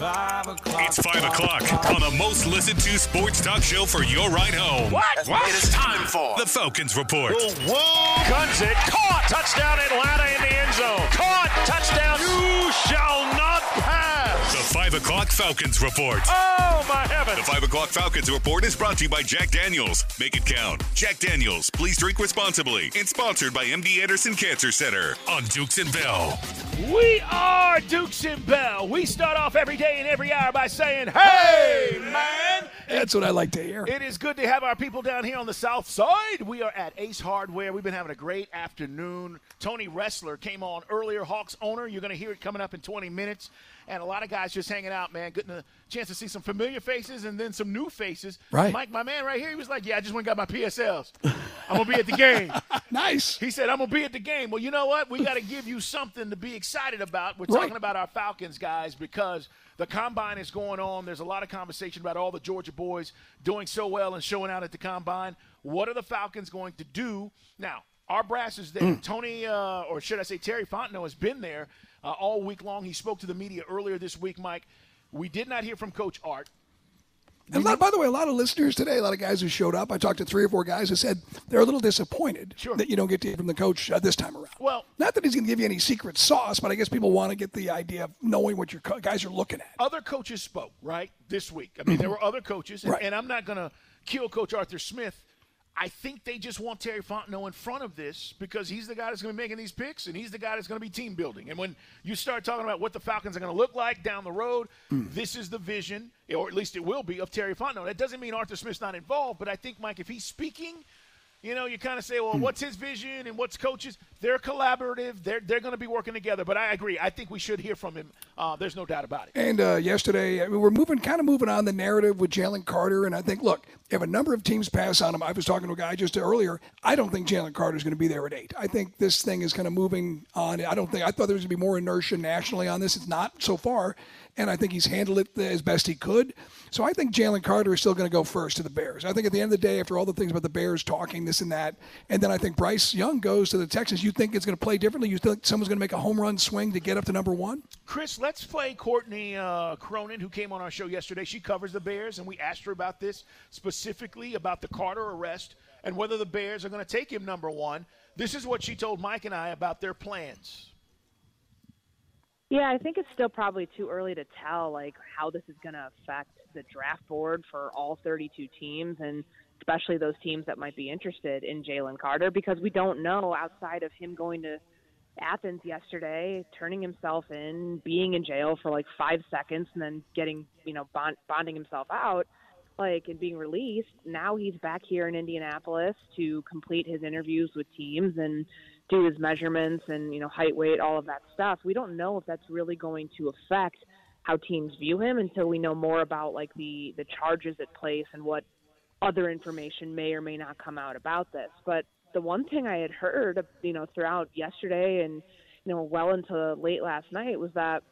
It's five o'clock. It's 5 o'clock on the most listened to sports talk show for your ride home. What? It is time for the Falcons Report. Whoa! Guns it. Caught. Touchdown Atlanta in the end zone. Caught. Touchdown. You shall not pass. The 5 o'clock Falcons Report. Oh, my heavens. The 5 o'clock Falcons Report is brought to you by Jack Daniels. Make it count. Jack Daniels, please drink responsibly. And sponsored by MD Anderson Cancer Center on Dukes and Bell. We are Dukes and Bell. We start off every day and every hour by saying, hey, man. That's what I like to hear. It is good to have our people down here on the south side. We are at Ace Hardware. We've been having a great afternoon. Tony Ressler came on earlier, Hawks owner. You're going to hear it coming up in 20 minutes. And a lot of guys just hanging out, man, getting a chance to see some familiar faces and then some new faces. Right. Mike, my man right here, he was like, Yeah, I just went and got my PSLs. I'm going to be at the game. nice. He said, I'm going to be at the game. Well, you know what? We got to give you something to be excited about. We're Right. talking about our Falcons, guys, because the combine is going on. There's a lot of conversation about all the Georgia boys doing so well and showing out at the combine. What are the Falcons going to do? Now, our brass is there. Tony, uh, or should I say Terry Fontenot, has been there uh, all week long. He spoke to the media earlier this week, Mike. We did not hear from Coach Art. And a lot, by the way, a lot of listeners today, a lot of guys who showed up. I talked to three or four guys who said they're a little disappointed Sure. that you don't get to hear from the coach uh, this time around. Well- not that he's going to give you any secret sauce, but I guess people want to get the idea of knowing what your co- guys are looking at. other coaches spoke right this week. I mean, there were other coaches, and, Right. and I'm not going to kill Coach Arthur Smith. I think they just want Terry Fontenot in front of this because he's the guy that's going to be making these picks, and he's the guy that's going to be team building. And when you start talking about what the Falcons are going to look like down the road, mm. this is the vision, or at least it will be, of Terry Fontenot. That doesn't mean Arthur Smith's not involved, but I think Mike, if he's speaking. You know, you kind of say, well, mm. what's his vision and what's coaches? They're collaborative. They're, they're going to be working together. But I agree. I think we should hear from him. Uh, there's no doubt about it. And uh, yesterday, I mean, we're moving, kind of moving on the narrative with Jalen Carter. And I think, look, if a number of teams pass on him, I was talking to a guy just earlier. I don't think Jalen Carter is going to be there at eight. I think this thing is kind of moving on. I don't think I thought there was going to be more inertia nationally on this. It's not so far, and I think he's handled it as best he could. So I think Jalen Carter is still going to go first to the Bears. I think at the end of the day, after all the things about the Bears talking this and that, and then I think Bryce Young goes to the Texans. You think it's going to play differently? You think someone's going to make a home run swing to get up to number one? Chris, let's play Courtney uh, Cronin, who came on our show yesterday. She covers the Bears, and we asked her about this specifically about the Carter arrest and whether the Bears are going to take him number one. This is what she told Mike and I about their plans. Yeah, I think it's still probably too early to tell like how this is going to affect the draft board for all 32 teams and especially those teams that might be interested in Jalen Carter because we don't know outside of him going to Athens yesterday, turning himself in, being in jail for like 5 seconds and then getting, you know, bond, bonding himself out like and being released. Now he's back here in Indianapolis to complete his interviews with teams and do his measurements and you know height, weight, all of that stuff. We don't know if that's really going to affect how teams view him until we know more about like the the charges at place and what other information may or may not come out about this. But the one thing I had heard, you know, throughout yesterday and you know well into late last night was that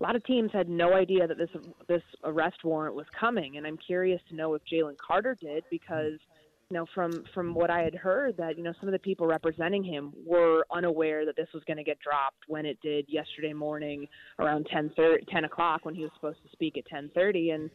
a lot of teams had no idea that this this arrest warrant was coming, and I'm curious to know if Jalen Carter did because you know from from what I had heard that you know some of the people representing him were unaware that this was going to get dropped when it did yesterday morning around 10 10 o'clock when he was supposed to speak at 10:30 and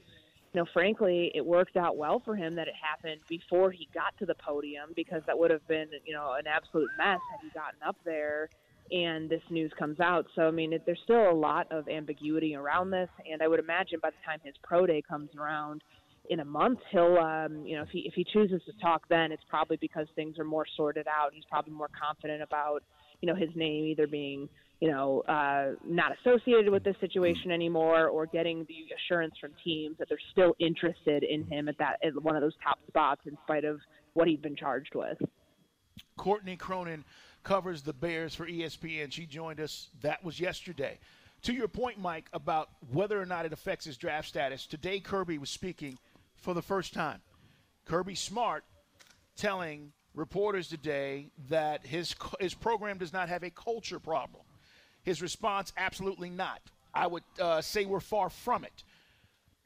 you know, frankly, it worked out well for him that it happened before he got to the podium because that would have been, you know, an absolute mess had he gotten up there and this news comes out. So, I mean, it, there's still a lot of ambiguity around this, and I would imagine by the time his pro day comes around in a month, he'll, um, you know, if he if he chooses to talk then, it's probably because things are more sorted out. He's probably more confident about, you know, his name either being you know, uh, not associated with this situation anymore, or getting the assurance from teams that they're still interested in him at that at one of those top spots in spite of what he'd been charged with. Courtney Cronin covers the Bears for ESPN. She joined us. That was yesterday. To your point, Mike, about whether or not it affects his draft status, today Kirby was speaking for the first time. Kirby Smart telling reporters today that his his program does not have a culture problem. His response, absolutely not. I would uh, say we're far from it.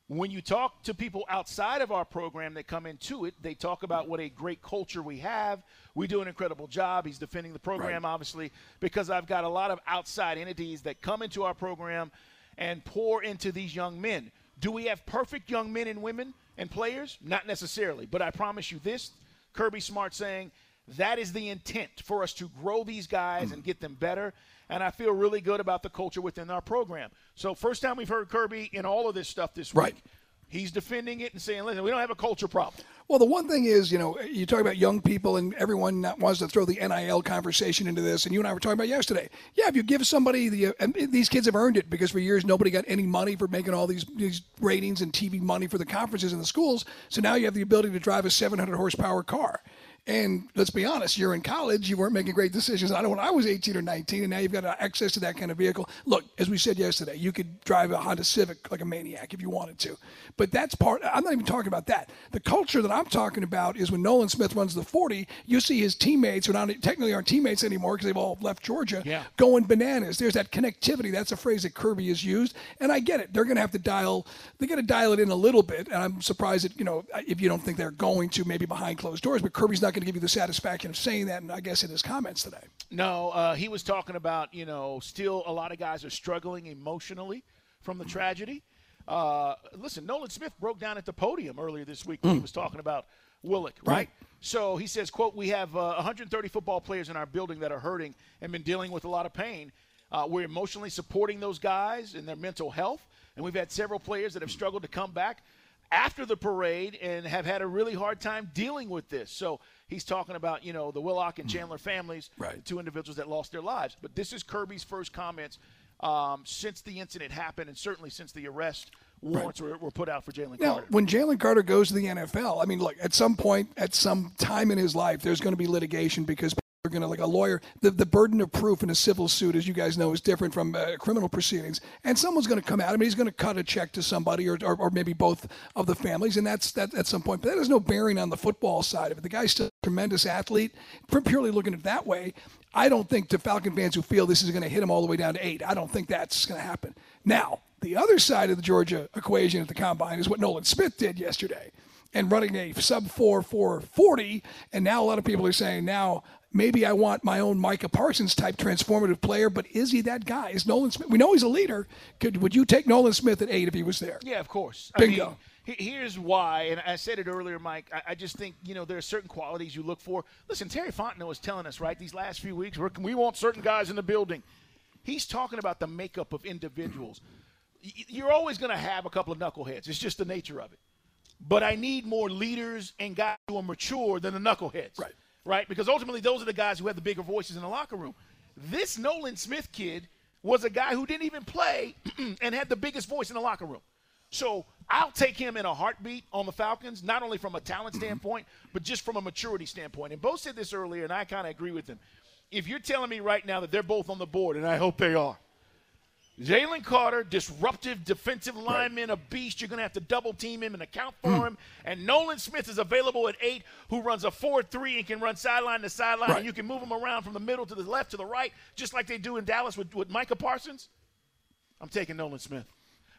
When you talk to people outside of our program that come into it, they talk about what a great culture we have. We do an incredible job. He's defending the program, right. obviously, because I've got a lot of outside entities that come into our program and pour into these young men. Do we have perfect young men and women and players? Not necessarily. But I promise you this Kirby Smart saying that is the intent for us to grow these guys mm. and get them better and I feel really good about the culture within our program. So, first time we've heard Kirby in all of this stuff this right. week. He's defending it and saying, listen, we don't have a culture problem. Well, the one thing is, you know, you talk about young people and everyone wants to throw the NIL conversation into this. And you and I were talking about yesterday. Yeah, if you give somebody the, uh, and these kids have earned it because for years nobody got any money for making all these, these ratings and TV money for the conferences and the schools. So now you have the ability to drive a 700 horsepower car. And let's be honest, you're in college, you weren't making great decisions. I don't know when I was 18 or 19, and now you've got access to that kind of vehicle. Look, as we said yesterday, you could drive a Honda Civic like a maniac if you wanted to. But that's part, I'm not even talking about that. The culture that I'm talking about is when Nolan Smith runs the 40, you see his teammates, who not technically aren't teammates anymore because they've all left Georgia, yeah. going bananas. There's that connectivity. That's a phrase that Kirby has used. And I get it. They're going to have to dial, they're going to dial it in a little bit. And I'm surprised that, you know, if you don't think they're going to, maybe behind closed doors, but Kirby's not not going to give you the satisfaction of saying that, and I guess in his comments today. No, uh, he was talking about, you know, still a lot of guys are struggling emotionally from the tragedy. Uh, listen, Nolan Smith broke down at the podium earlier this week when mm. he was talking about Willock, right? right? So he says, quote, we have uh, 130 football players in our building that are hurting and been dealing with a lot of pain. Uh, we're emotionally supporting those guys in their mental health, and we've had several players that have struggled to come back after the parade and have had a really hard time dealing with this. So he's talking about, you know, the Willock and Chandler families, right. the two individuals that lost their lives. But this is Kirby's first comments um, since the incident happened and certainly since the arrest warrants right. were, were, put out for Jalen Carter. Now, when Jalen Carter goes to the NFL, I mean, look, at some point, at some time in his life, there's going to be litigation because are going to like a lawyer. The, the burden of proof in a civil suit as you guys know is different from uh, criminal proceedings. And someone's going to come at him he's going to cut a check to somebody or, or, or, maybe both of the families and that's that at some point. But that has no bearing on the football side of it. The guy's still a tremendous athlete. Purely looking at it that way i don't think to falcon fans who feel this is going to hit him all the way down to eight i don't think that's going to happen. Now the other side of the georgia equation at the combine is what nolan smith did yesterday and running a sub 4 440 and now a lot of people are saying now maybe I want my own Micah Parsons type transformative player, but is he that guy? Is Nolan Smith? We know he's a leader. Could would you take Nolan Smith at eight if he was there? Yeah, of course. Bingo. I mean, Here's why, and I said it earlier, Mike. I, just think you know there are certain qualities you look for. Listen, Terry Fontenot was telling us right these last few weeks we want certain guys in the building. He's talking about the makeup of individuals. You're always going to have a couple of knuckleheads. It's just the nature of it. But I need more leaders and guys who are mature than the knuckleheads. Right right? Because ultimately, those are the guys who have the bigger voices in the locker room. This Nolan Smith kid was a guy who didn't even play and had the biggest voice in the locker room. So I'll take him in a heartbeat on the Falcons, not only from a talent mm-hmm. standpoint, but just from a maturity standpoint. And Bo said this earlier, and I kind of agree with him. If you're telling me right now that they're both on the board, and I hope they are, Jalen Carter, disruptive defensive lineman, right. a beast. You're going to have to double team him and account for mm. him. And Nolan Smith is available at eight, who runs a 4 3 and can run sideline to sideline. Right. And you can move him around from the middle to the left to the right, just like they do in Dallas with, with Micah Parsons. I'm taking Nolan Smith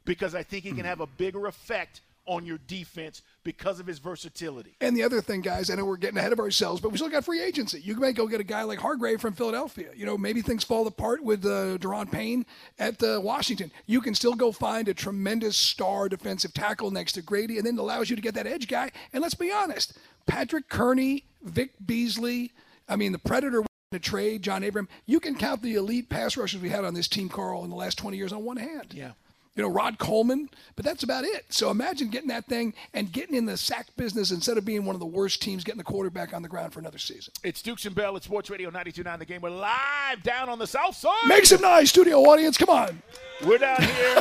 because I think he mm. can have a bigger effect on your defense because of his versatility. And the other thing, guys, I know we're getting ahead of ourselves, but we still got free agency. You may go get a guy like Hargrave from Philadelphia. You know, maybe things fall apart with uh, Daron Payne at uh, Washington. You can still go find a tremendous star defensive tackle next to Grady, and then it allows you to get that edge guy. And let's be honest, Patrick Kerney, Vic Beasley, I mean, the Predator to trade John Abraham. You can count the elite pass rushers we had on this team, Carl, in the last 20 years on one hand. Yeah. You know, Rod Coleman, but that's about it. So imagine getting that thing and getting in the sack business instead of being one of the worst teams getting the quarterback on the ground for another season. It's Dukes and Bell at Sports Radio 92.9 The Game. We're live down on the south side. Make some noise, studio audience. Come on. We're down here.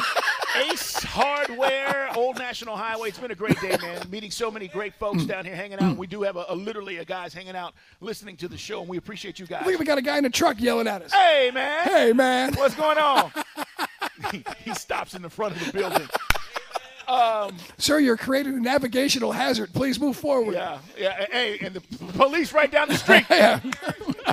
Ace Hardware, Old National Highway. It's been a great day, man. Meeting so many great folks down here hanging out. We do have a, a literally a guys hanging out listening to the show, and we appreciate you guys. Look, we got a guy in a truck yelling at us. Hey, man. Hey, man. What's going on? he, he stops in the front of the building. Um, Sir, you're creating a navigational hazard. Please move forward. Yeah, yeah. Hey, and the police right down the street.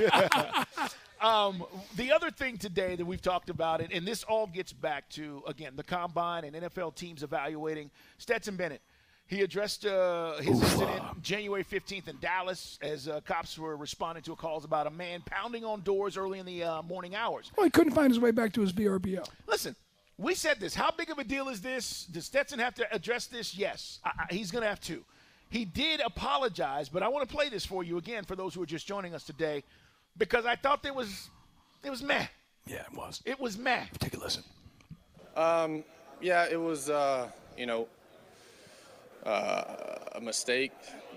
Yeah. Um, the other thing today that we've talked about, and, and this all gets back to, again, the combine and NFL teams evaluating Stetson Bennett. He addressed uh, his incident January 15th in Dallas as uh, cops were responding to a calls about a man pounding on doors early in the uh, morning hours. Well, he couldn't find his way back to his VRBO. Listen, we said this. How big of a deal is this? Does Stetson have to address this? Yes, I, I, he's going to have to. He did apologize, but I want to play this for you again for those who are just joining us today, because I thought there was, it was meh. Yeah, it was. It was meh. Take a listen. Um, yeah, it was, uh, you know, uh, a mistake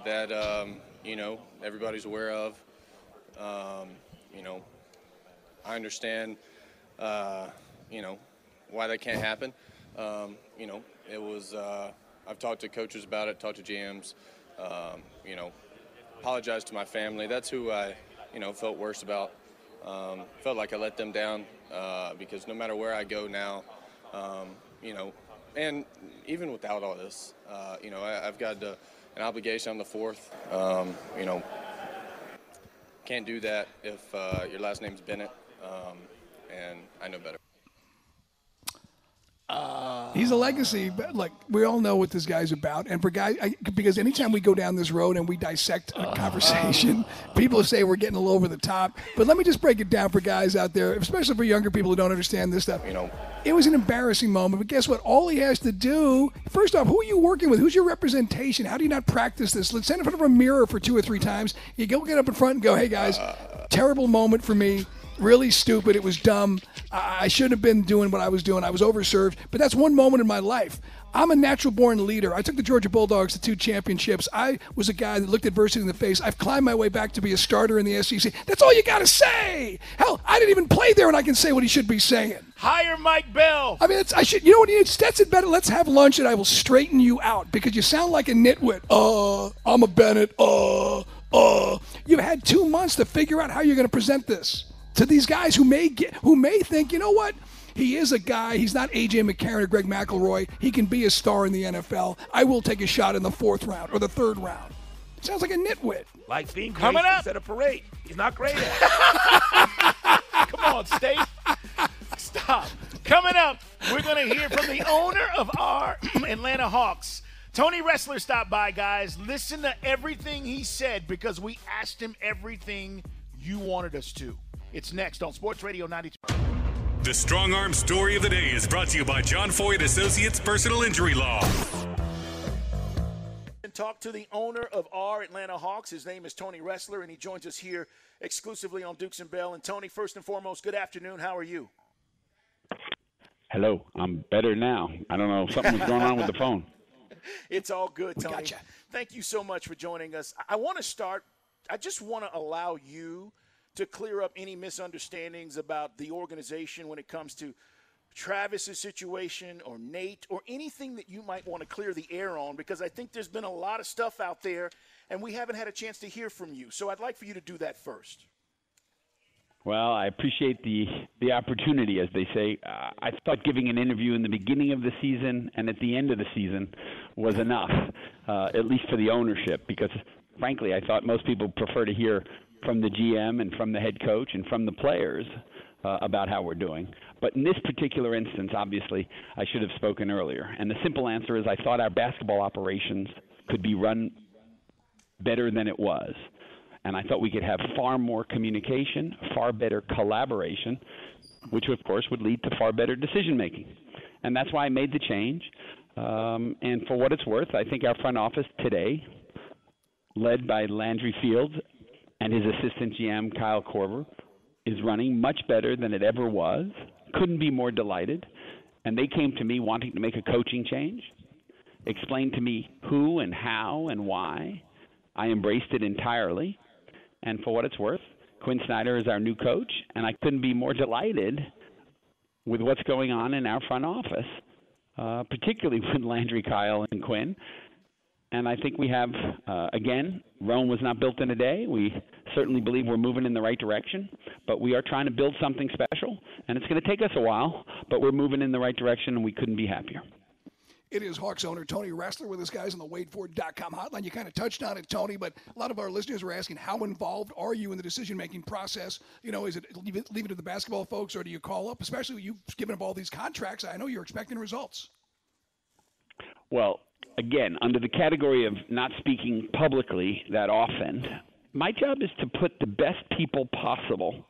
that, um, you know, everybody's aware of. Um, you know, I understand, uh, you know, why that can't happen. Um, you know, it was, uh, I've talked to coaches about it, talked to GMs, um, you know, apologized to my family. That's who I, you know, felt worse about. Um, felt like I let them down uh, because no matter where I go now, um, you know, and even without all this, uh, you know, I, have got uh, an obligation on the fourth. Um, you know, can't do that if uh, your last name's Bennett, um, and I know better. He's a legacy, but like we all know what this guy's about. And for guys, I, because anytime we go down this road and we dissect a uh-huh. conversation, people say we're getting a little over the top. But let me just break it down for guys out there, especially for younger people who don't understand this stuff. You know, It was an embarrassing moment, but guess what? All he has to do, first off, who are you working with? Who's your representation? How do you not practice this? Let's stand in front of a mirror for two or three times. You go get up in front and go, hey guys, uh, terrible moment for me. Really stupid. It was dumb. I, shouldn't have been doing what I was doing. I was overserved. But that's one moment in my life. I'm a natural born leader. I took the Georgia Bulldogs to two championships. I was a guy that looked adversity in the face. I've climbed my way back to be a starter in the SEC. That's all you got to say. Hell, I didn't even play there, and I can say what he should be saying. Hire Mike Bell. I mean, it's, I should. You know what you need? Stetson Bennett. Let's have lunch, and I will straighten you out because you sound like a nitwit. Uh, I'm a Bennett. Uh, uh. You've had two months to figure out how you're going to present this to these guys who may get, who may think, you know what? He is a guy. He's not AJ McCarron or Greg McElroy. He can be a star in the NFL. I will take a shot in the fourth round or the third round. Sounds like a nitwit. Like being Coming great up. instead of parade. He's not great at it. Come on, State. Stop. Coming up, we're going to hear from the owner of our Atlanta Hawks. Tony Ressler stopped by, guys. Listen to everything he said because we asked him everything you wanted us to. It's next on Sports Radio 92. The Strong Arm Story of the Day is brought to you by John Foyd Associates Personal Injury Law. And talk to the owner of our Atlanta Hawks. His name is Tony Ressler, and he joins us here exclusively on Dukes and Bell. And Tony, first and foremost, good afternoon. How are you? Hello, I'm better now. I don't know something was going on with the phone. It's all good, Tony. gotcha. Thank you so much for joining us. I want to start. I just want to allow you to clear up any misunderstandings about the organization when it comes to Travis's situation or Nate or anything that you might want to clear the air on because I think there's been a lot of stuff out there and we haven't had a chance to hear from you. So I'd like for you to do that first. Well, I appreciate the the opportunity, as they say. Uh, I thought giving an interview in the beginning of the season and at the end of the season was enough, uh, at least for the ownership, because frankly, I thought most people prefer to hear from the GM and from the head coach and from the players uh, about how we're doing. But in this particular instance, obviously, I should have spoken earlier. And the simple answer is I thought our basketball operations could be run better than it was. And I thought we could have far more communication, far better collaboration, which of course would lead to far better decision making. And that's why I made the change. Um, and for what it's worth, I think our front office today, led by Landry Fields and his assistant GM Kyle Korver, is running much better than it ever was. Couldn't be more delighted. and they came to me wanting to make a coaching change, explained to me who and how and why. I embraced it entirely, and for what it's worth, Quin Snyder is our new coach, and I couldn't be more delighted with what's going on in our front office, uh, particularly with Landry, Kyle, and Quin. And I think we have, uh, again, Rome was not built in a day. We certainly believe we're moving in the right direction, but we are trying to build something special, and it's going to take us a while, but we're moving in the right direction, and we couldn't be happier. It is Hawks owner Tony Ressler with us guys on the WadeFord.com hotline. You kind of touched on it, Tony, but a lot of our listeners were asking how involved are you in the decision making process? You know, is it leave, it leave it to the basketball folks, or do you call up? Especially with you giving up all these contracts, I know you're expecting results. Well, again, under the category of not speaking publicly that often, my job is to put the best people possible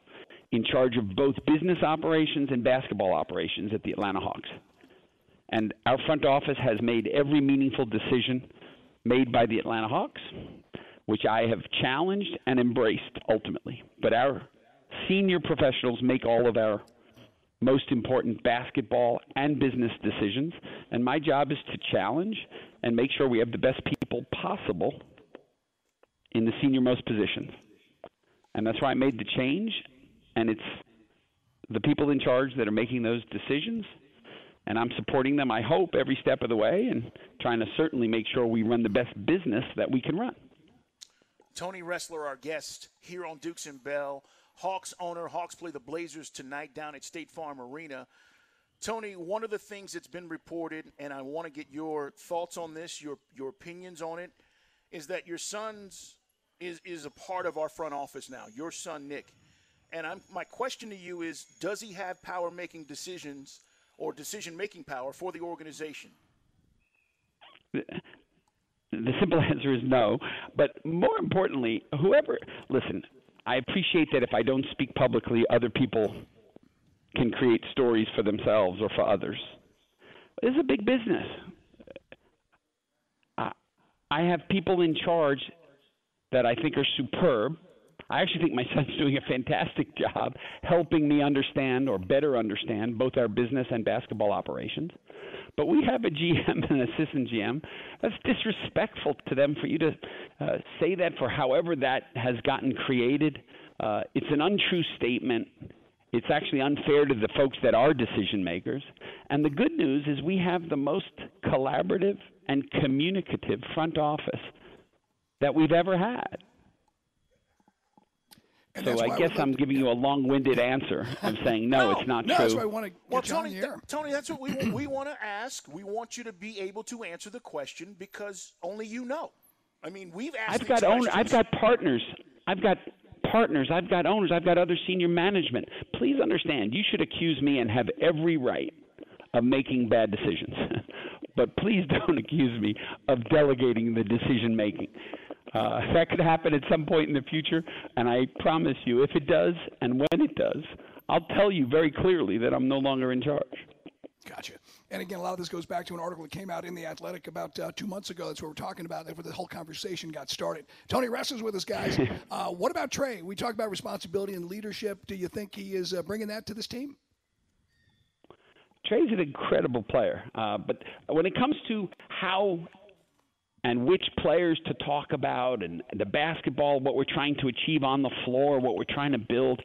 in charge of both business operations and basketball operations at the Atlanta Hawks. And our front office has made every meaningful decision made by the Atlanta Hawks, which I have challenged and embraced ultimately. But our senior professionals make all of our most important basketball and business decisions. And my job is to challenge and make sure we have the best people possible in the senior most positions. And that's why I made the change. And it's the people in charge that are making those decisions and I'm supporting them, I hope, every step of the way and trying to certainly make sure we run the best business that we can run. Tony Ressler, our guest here on Dukes and Bell. Hawks owner. Hawks play the Blazers tonight down at State Farm Arena. Tony, one of the things that's been reported, and I want to get your thoughts on this, your your opinions on it, is that your son's is is a part of our front office now. Your son Nick, and I'm, my question to you is, does he have power making decisions or decision making power for the organization? The simple answer is no. But more importantly, whoever, listen, I appreciate that if I don't speak publicly, other people can create stories for themselves or for others. It's a big business. I have people in charge that I think are superb I actually think my son's doing a fantastic job helping me understand or better understand both our business and basketball operations. But we have a GM and an assistant GM. That's disrespectful to them for you to uh, say that for however that has gotten created. Uh, it's an untrue statement. It's actually unfair to the folks that are decision makers. And the good news is we have the most collaborative and communicative front office that we've ever had. And so I guess I I'm giving you a long-winded answer I'm saying no, no it's not no, true. That's why I want to well, Tony, th- Tony, that's what we we want to ask. We want you to be able to answer the question because only you know. I mean, we've asked. I've got owners. I've got partners. I've got partners. I've got owners. I've got other senior management. Please understand, you should accuse me and have every right of making bad decisions. but please don't accuse me of delegating the decision making. Uh, that could happen at some point in the future, and I promise you, if it does and when it does, I'll tell you very clearly that I'm no longer in charge. Gotcha. And again, a lot of this goes back to an article that came out in The Athletic about uh, two months ago. That's what we're talking about. That's where the whole conversation got started. Tony Ressler's with us, guys. uh, what about Trae? We talked about responsibility and leadership. Do you think he is uh, bringing that to this team? Trae's an incredible player, uh, but when it comes to how and which players to talk about and the basketball, what we're trying to achieve on the floor, what we're trying to build.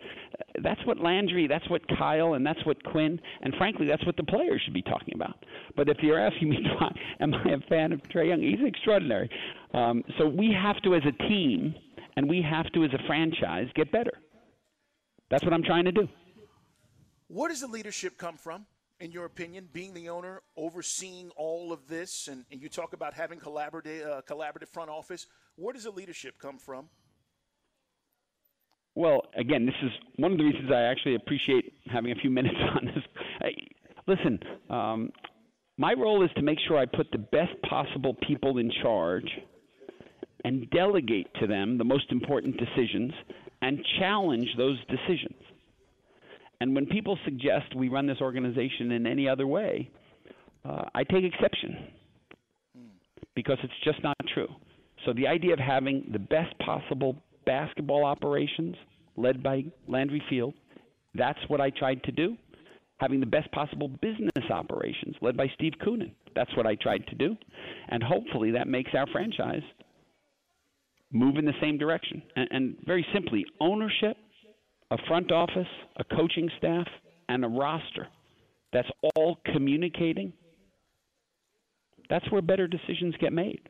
That's what Landry, that's what Kyle, and that's what Quin, and frankly, that's what the players should be talking about. But if you're asking me, am I a fan of Trae Young? He's extraordinary. Um, so we have to, as a team, and we have to, as a franchise, get better. That's what I'm trying to do. Where does the leadership come from? In your opinion, being the owner, overseeing all of this, and, and you talk about having collaborative, uh, collaborative front office. Where does the leadership come from? Well, again, this is one of the reasons I actually appreciate having a few minutes on this. I, listen, um, my role is to make sure I put the best possible people in charge and delegate to them the most important decisions and challenge those decisions. And when people suggest we run this organization in any other way, uh, I take exception because it's just not true. So the idea of having the best possible basketball operations led by Landry Field, that's what I tried to do. having the best possible business operations led by Steve Koonin. That's what I tried to do. And hopefully that makes our franchise move in the same direction. And, and very simply, ownership, a front office, a coaching staff, and a roster that's all communicating. That's where better decisions get made.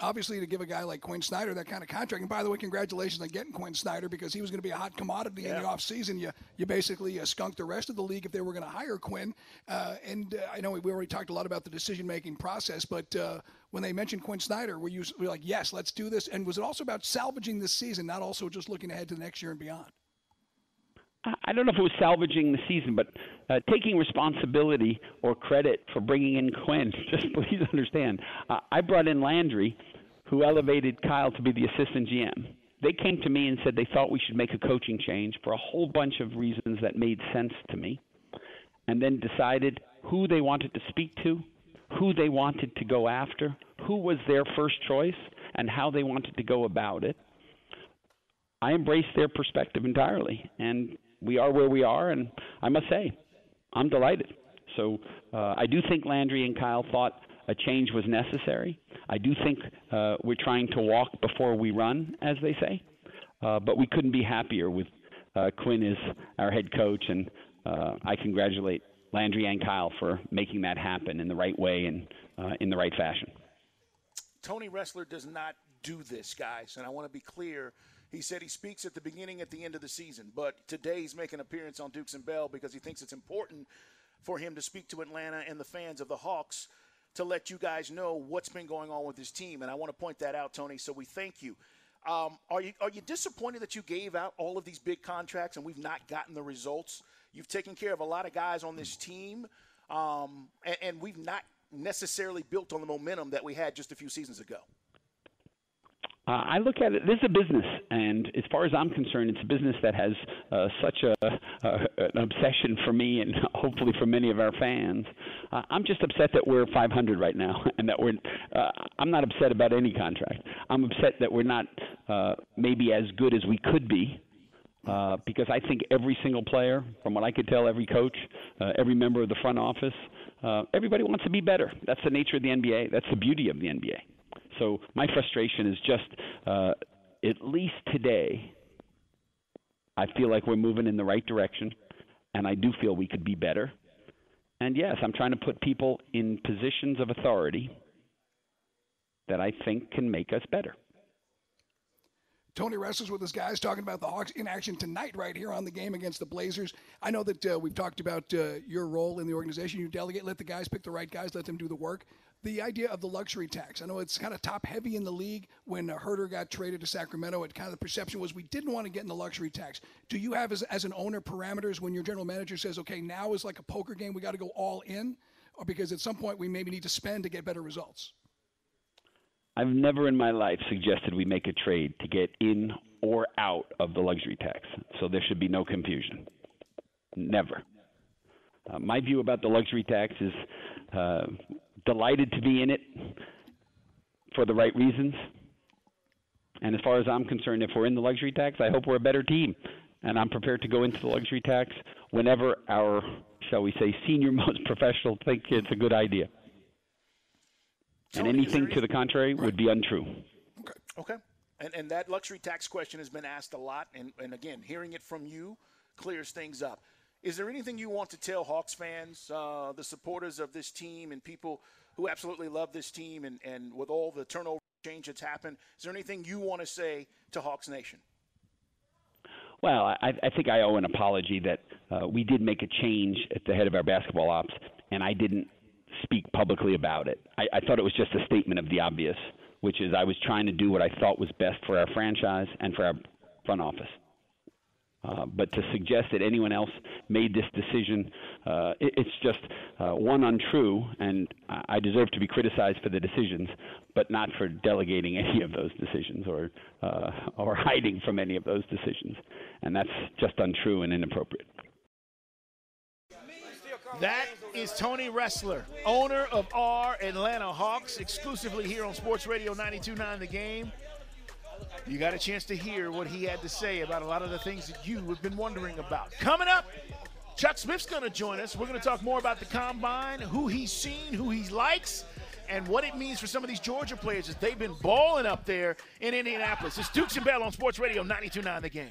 Obviously to give a guy like Quin Snyder that kind of contract. And by the way, congratulations on getting Quin Snyder because he was going to be a hot commodity yeah. in the offseason. You you basically uh, skunked the rest of the league if they were going to hire Quin. Uh, and uh, I know we already talked a lot about the decision making process, but uh, when they mentioned Quin Snyder, were you were like, yes, let's do this? And was it also about salvaging this season, not also just looking ahead to the next year and beyond? I don't know if it was salvaging the season, but uh, taking responsibility or credit for bringing in Quin. Just please understand, uh, I brought in Landry, who elevated Kyle to be the assistant GM. They came to me and said they thought we should make a coaching change for a whole bunch of reasons that made sense to me, and then decided who they wanted to speak to, who they wanted to go after, who was their first choice, and how they wanted to go about it. I embraced their perspective entirely, and we are where we are, and I must say, I'm delighted. So uh, I do think Landry and Kyle thought a change was necessary. I do think uh, we're trying to walk before we run, as they say, uh, but we couldn't be happier with uh, Quin as our head coach, and uh, I congratulate Landry and Kyle for making that happen in the right way and uh, in the right fashion. Tony Ressler does not do this, guys, and I want to be clear he said he speaks at the beginning, at the end of the season. But today he's making an appearance on Dukes and Bell because he thinks it's important for him to speak to Atlanta and the fans of the Hawks to let you guys know what's been going on with his team. And I want to point that out, Tony. So we thank you. Um, are you are you disappointed that you gave out all of these big contracts and we've not gotten the results? You've taken care of a lot of guys on this team, um, and, and we've not necessarily built on the momentum that we had just a few seasons ago. Uh, I look at it. This is a business, and as far as I'm concerned, it's a business that has uh, such a uh, an obsession for me, and hopefully for many of our fans. Uh, I'm just upset that we're 500 right now, and that we're. Uh, I'm not upset about any contract. I'm upset that we're not uh, maybe as good as we could be. Uh, because I think every single player, from what I could tell, every coach, uh, every member of the front office, uh, everybody wants to be better. That's the nature of the NBA. That's the beauty of the NBA. So my frustration is just uh, at least today, I feel like we're moving in the right direction, and I do feel we could be better. And yes, I'm trying to put people in positions of authority that I think can make us better. Tony Ressler's with his guys talking about the Hawks in action tonight, right here on the game against the Blazers. I know that uh, we've talked about uh, your role in the organization. You delegate, let the guys pick the right guys, let them do the work. The idea of the luxury tax. I know it's kind of top heavy in the league. When Huerter got traded to Sacramento, it kind of the perception was we didn't want to get in the luxury tax. Do you have, as, as an owner, parameters when your general manager says, okay, now is like a poker game, we got to go all in? Or because at some point we maybe need to spend to get better results? I've never in my life suggested we make a trade to get in or out of the luxury tax. So there should be no confusion. Never. Uh, my view about the luxury tax is uh, delighted to be in it for the right reasons. And as far as I'm concerned, if we're in the luxury tax, I hope we're a better team. And I'm prepared to go into the luxury tax whenever our, shall we say, senior most professional think it's a good idea and anything to the contrary right. would be untrue. Okay. Okay. And, and that luxury tax question has been asked a lot. And, and again, hearing it from you clears things up. Is there anything you want to tell Hawks fans, uh, the supporters of this team, and people who absolutely love this team, and, and with all the turnover change that's happened, is there anything you want to say to Hawks Nation? Well, I, I think I owe an apology that uh, we did make a change at the head of our basketball ops, and I didn't speak publicly about it. I, I thought it was just a statement of the obvious, which is I was trying to do what I thought was best for our franchise and for our front office. Uh, but to suggest that anyone else made this decision, uh, it, it's just uh, one untrue, and I deserve to be criticized for the decisions, but not for delegating any of those decisions or uh, or hiding from any of those decisions, and that's just untrue and inappropriate. That is Tony Ressler, owner of our Atlanta Hawks, exclusively here on Sports Radio 92.9 The Game. You got a chance to hear what he had to say about a lot of the things that you have been wondering about. Coming up, Chuck Smith's going to join us. We're going to talk more about the combine, who he's seen, who he likes, and what it means for some of these Georgia players as they've been balling up there in Indianapolis. It's Dukes and Bell on Sports Radio 92.9 The Game.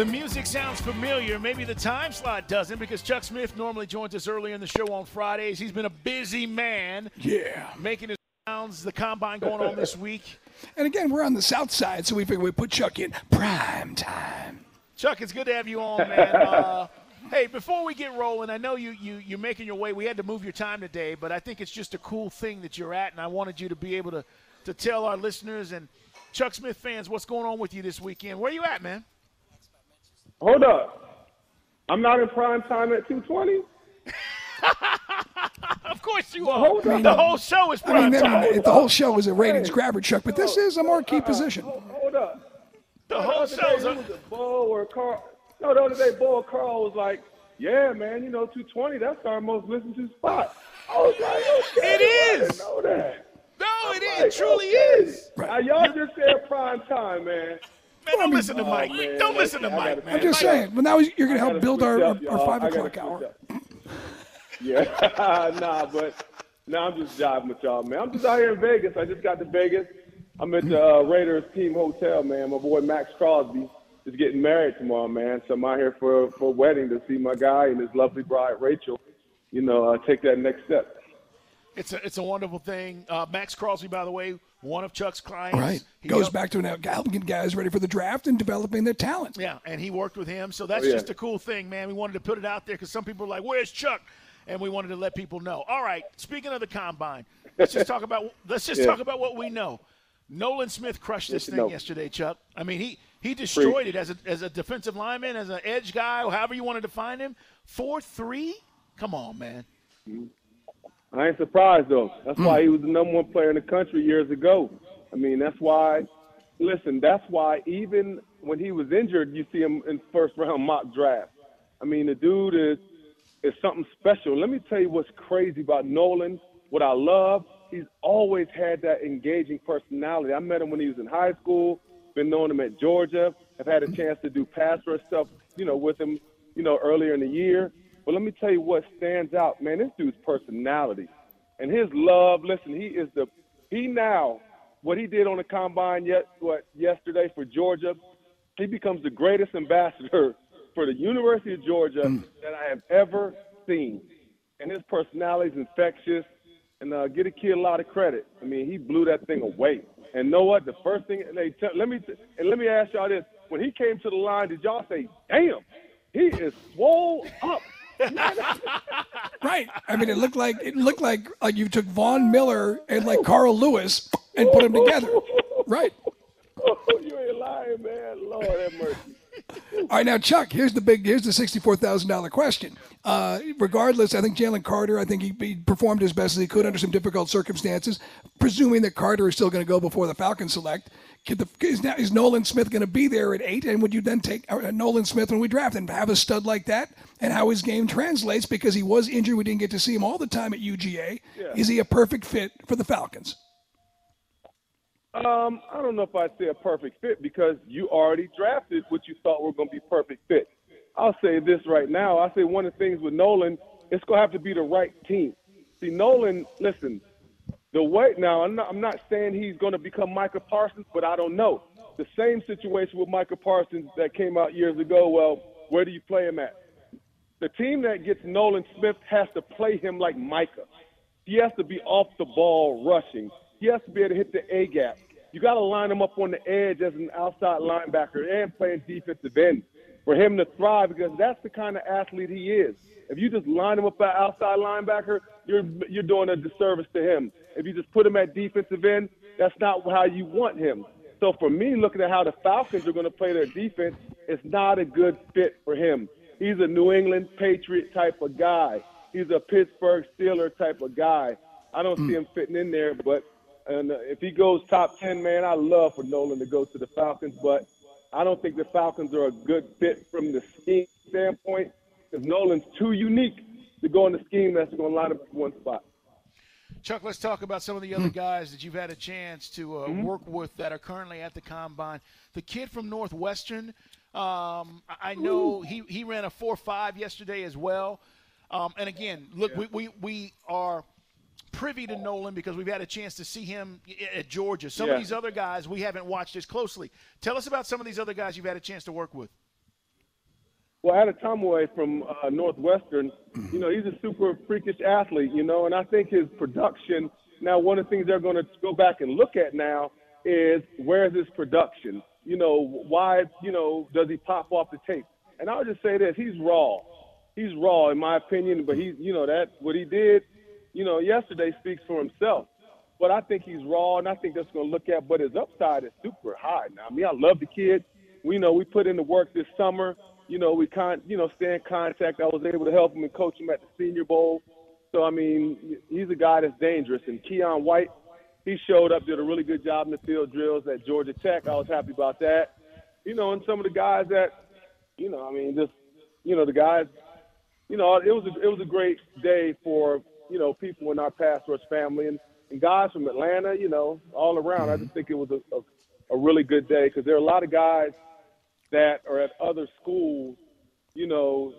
The music sounds familiar. Maybe the time slot doesn't because Chuck Smith normally joins us earlier in the show on Fridays. He's been a busy man. Yeah. Making his rounds, the combine going on this week. And again, we're on the south side, so we figure we put Chuck in prime time. Chuck, it's good to have you on, man. Uh, hey, before we get rolling, I know you, you, you're making your way. We had to move your time today, but I think it's just a cool thing that you're at, and I wanted you to be able to, to tell our listeners and Chuck Smith fans what's going on with you this weekend. Where are you at, man? Hold up. I'm not in prime time at 220? of course you are. the whole show is I mean, prime I time. mean, the whole show is a ratings grabber, Chuck, but this is a marquee position. Hold up. The whole other show's a- it was a Bull or Carl. No, the other day, Bull or Carl was like, yeah, man, you know, 220, that's our most listened to spot. I was like, okay, It I didn't know that. No, it is. Like, It truly okay. is. Now, y'all just said prime time, man. Man, don't listen to Mike. man, don't listen to Mike, man. I'm just saying. But now you're going to help build our, up, our, five o'clock hour. Yeah, nah, but nah, I'm just jiving with y'all, man. I'm just out here in Vegas. I just got to Vegas. I'm at the uh, Raiders team hotel, man. My boy Maxx Crosby is getting married tomorrow, man. So I'm out here for for a wedding to see my guy and his lovely bride Rachel. You know, uh, take that next step. It's a, it's a wonderful thing. Uh, Maxx Crosby, by the way, one of Chuck's clients. Right. He Goes helped- back to now helping guys ready for the draft and developing their talent. Yeah, and he worked with him. So that's Oh, yeah. just a cool thing, man. We wanted to put it out there because some people are like, "Where's Chuck?" And we wanted to let people know. All right. Speaking of the combine, let's just talk about let's just Yeah. talk about what we know. Nolan Smith crushed this thing no. yesterday, Chuck. I mean, he he destroyed it as a as a defensive lineman, as an edge guy, however you want to define him. Four three. Come on, man. Mm-hmm. I ain't surprised though. That's hmm. why he was the number one player in the country years ago. I mean, that's why. Listen, that's why even when he was injured, you see him in first round mock draft. I mean, the dude is is something special. Let me tell you what's crazy about Nolan. What I love, he's always had that engaging personality. I met him when he was in high school. Been knowing him at Georgia. Have had a chance to do pass rush stuff, you know, with him, you know, earlier in the year. But let me tell you what stands out, man. This dude's personality and his love. Listen, he is the he now what he did on the combine yet what yesterday for Georgia. He becomes the greatest ambassador for the University of Georgia that I have ever seen. And his personality is infectious. and uh, get a kid a lot of credit. I mean, he blew that thing away. And know what? The first thing they tell, let me and let me ask y'all this: when he came to the line, did y'all say, "Damn, he is swole up"? Right. I mean, it looked like it looked like like you took Von Miller and like Carl Lewis and put them together. Right. Oh, you ain't lying, man. Lord have mercy. All right, now Chuck, here's the big, here's the sixty-four thousand dollar question. Uh, regardless, I think Jalen Carter, I think he, he, performed as best as he could under some difficult circumstances. Presuming that Carter is still going to go before the Falcons select, the, is, now, is Nolan Smith going to be there at eight? And would you then take uh, Nolan Smith when we draft and have a stud like that? And how his game translates because he was injured, we didn't get to see him all the time at UGA. Yeah. Is he a perfect fit for the Falcons? Um, I don't know if I'd say a perfect fit because you already drafted what you thought were going to be perfect fit. I'll say this right now. I say one of the things with Nolan, it's going to have to be the right team. See, Nolan, listen, the way now, I'm not, I'm not saying he's going to become Micah Parsons, but I don't know. The same situation with Micah Parsons that came out years ago. Well, where do you play him at? The team that gets Nolan Smith has to play him like Micah. He has to be off the ball rushing. He has to be able to hit the A gap. You got to line him up on the edge as an outside linebacker and playing defensive end for him to thrive because that's the kind of athlete he is. If you just line him up at outside linebacker, you're you're doing a disservice to him. If you just put him at defensive end, that's not how you want him. So for me, looking at how the Falcons are going to play their defense, it's not a good fit for him. He's a New England Patriot type of guy. He's a Pittsburgh Steeler type of guy. I don't mm. see him fitting in there, but and if he goes top 10, man, I love for Nolan to go to the Falcons, but I don't think the Falcons are a good fit from the scheme standpoint because Nolan's too unique to go in the scheme that's going to line up in one spot. Chuck, let's talk about some of the other hmm. guys that you've had a chance to uh, mm-hmm. work with that are currently at the combine. The kid from Northwestern, um, I know he, he ran a 4 5 yesterday as well. Um, and again, look, yeah. we, we, we are privy to Nolan because we've had a chance to see him at Georgia. Some yeah. of these other guys we haven't watched as closely. Tell us about some of these other guys you've had a chance to work with. Well, Adetomiwa from uh, Northwestern, you know, he's a super freakish athlete, you know, and I think his production. Now, one of the things they're going to go back and look at now is where's his production? You know, why, you know, does he pop off the tape? And I'll just say this: he's raw. He's raw, in my opinion, but he's, you know, that what he did, you know, yesterday speaks for himself. But I think he's raw, and I think that's going to look at. But his upside is super high. Now, I mean, I love the kid. We know we put in the work this summer you know, we con, you know, stay in contact. I was able to help him and coach him at the Senior Bowl. So I mean, he's a guy that's dangerous. And Keion White, he showed up, did a really good job in the field drills at Georgia Tech. I was happy about that. You know, and some of the guys that, you know, I mean, just, you know, the guys, you know, it was a, it was a great day for you know people in our pass rush family and, and guys from Atlanta. You know, all around. I just mm-hmm. think it was a, a, a really good day because there are a lot of guys that are at other schools, you know,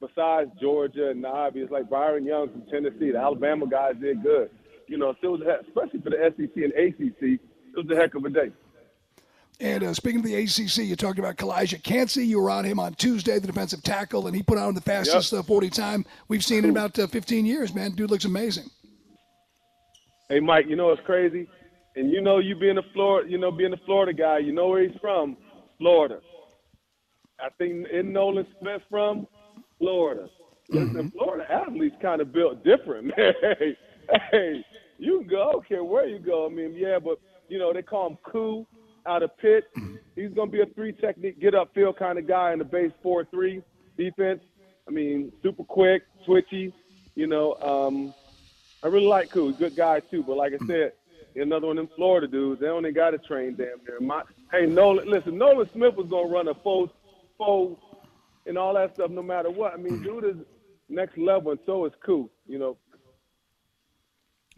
besides Georgia and the obvious, like Byron Young from Tennessee, the Alabama guys did good. You know, so it was, especially for the SEC and ACC, it was a heck of a day. And uh, speaking of the ACC, you talked about Calijah Kancey. You were on him on Tuesday, the defensive tackle, and he put on the fastest yep. uh, 40 time we've seen in about uh, 15 years, man. Dude looks amazing. Hey, Mike, you know what's crazy? And you know, you being a Florida, you know, being a Florida guy, you know where he's from, Florida. I think in Nolan Smith from Florida. Mm-hmm. Listen, Florida athletes kind of built different, man. hey, hey, you can go. I don't care where you go. I mean, yeah, but you know they call him Koo out of Pitt. He's gonna be a three technique, get up field kind of guy in the base four three defense. I mean, super quick, twitchy. You know, um, I really like Koo. Good guy too. But like I said, another one in Florida dudes. They only got to train damn near. My, hey, Nolan, listen, Nolan Smith was gonna run a full foes and all that stuff, no matter what. I mean, dude is next level, and so is Koo. You know.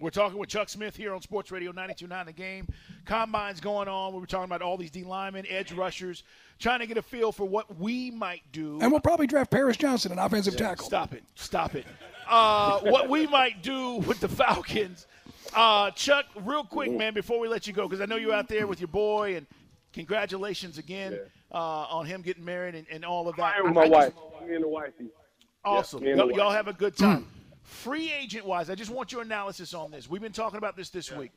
We're talking with Chuck Smith here on Sports Radio 92.9 The Game. Combine's going on. We were talking about all these D linemen, edge rushers, trying to get a feel for what we might do. And we'll probably draft Paris Johnson, an offensive yeah, tackle. Stop it. Stop it. Uh, what we might do with the Falcons. Uh, Chuck, real quick, man, before we let you go, because I know you're out there with your boy, and congratulations again. Yeah uh, on him getting married and, and all of that. I am with my I wife. Just, me and the wifey. Awesome. Yeah, y'all, y'all have a good time. Free agent wise, I just want your analysis on this. We've been talking about this this week.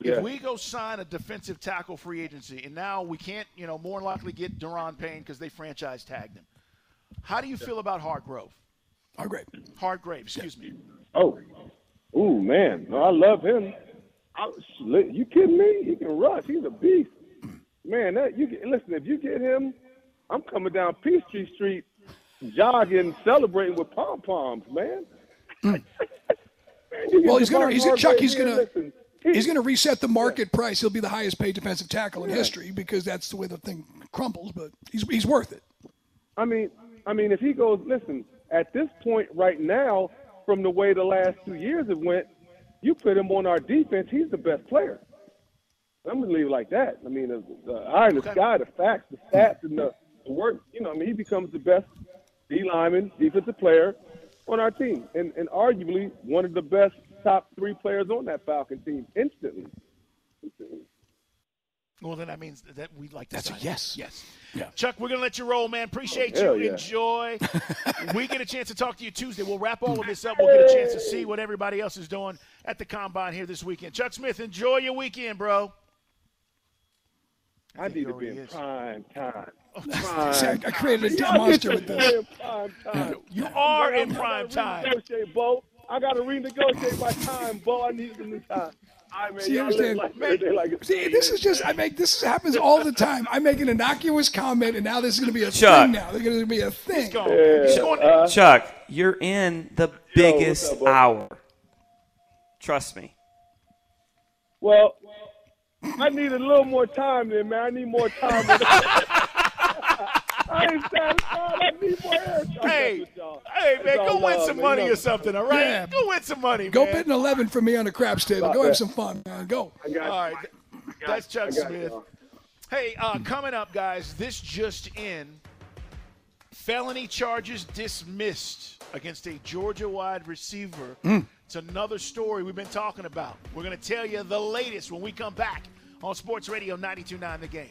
Yeah. If we go sign a defensive tackle free agency, and now we can't, you know, more likely get Daron Payne because they franchise tagged him. How do you feel about Hargrove? Hargrave. Hargrave, excuse me. Oh, ooh, man, no, I love him. I, you kidding me? He can rush. He's a beast. Man, that you get, listen. If you get him, I'm coming down Peachtree Street, jogging, celebrating with pom poms, man. Hmm. man Well, he's gonna, he's gonna, Chuck. He's gonna, listen, he's gonna reset the market price. He'll be the highest paid defensive tackle in history because that's the way the thing crumbles. But he's he's worth it. I mean, I mean, if he goes, listen, at this point right now, from the way the last two years have went, you put him on our defense, he's the best player. I'm gonna leave it like that. I mean, the, the eye in the sky, the facts, the stats, and the, the work. You know, I mean, he becomes the best D lineman, defensive player on our team, and and arguably one of the best top three players on that Falcon team instantly. Well, then that means that we'd like to. That's a sign him. yes. Yes. Yeah. Chuck, we're gonna let you roll, man. Appreciate Hell you. yeah. Enjoy. we get a chance to talk to you Tuesday. We'll wrap all of this up. We'll get a chance to see what everybody else is doing at the combine here this weekend. Chuck Smith, enjoy your weekend, bro. I, think need to be in is. prime time. See, I, I created a damn monster with this. In prime. You are in prime gotta time. Renegotiate, Bo. I got to renegotiate my time, Bo. I need some new time. I mean, See, you y'all live understand? like everything like it's See, this is just I make this happens all the time. I make an innocuous comment, and now this is going to be a Chuck. thing. Now they're going to be a thing. He's going. He's going. Uh, Chuck, you're in the biggest up, hour. Trust me. Well, I need a little more time then, man. I need more time. I ain't satisfied. I need more airtime. Hey, That's what y'all- hey, man, go win love, some man. money or something, all right? Yeah. Go win some money, Go man. bet an eleven for me on the craps table. Go have some fun, man. Go. I got All you. right, that's Chuck Smith. y'all. Hey, uh, coming up, guys, this just in. Felony charges dismissed against a Georgia wide receiver. It's another story we've been talking about. We're going to tell you the latest when we come back on Sports Radio 92.9 The Game.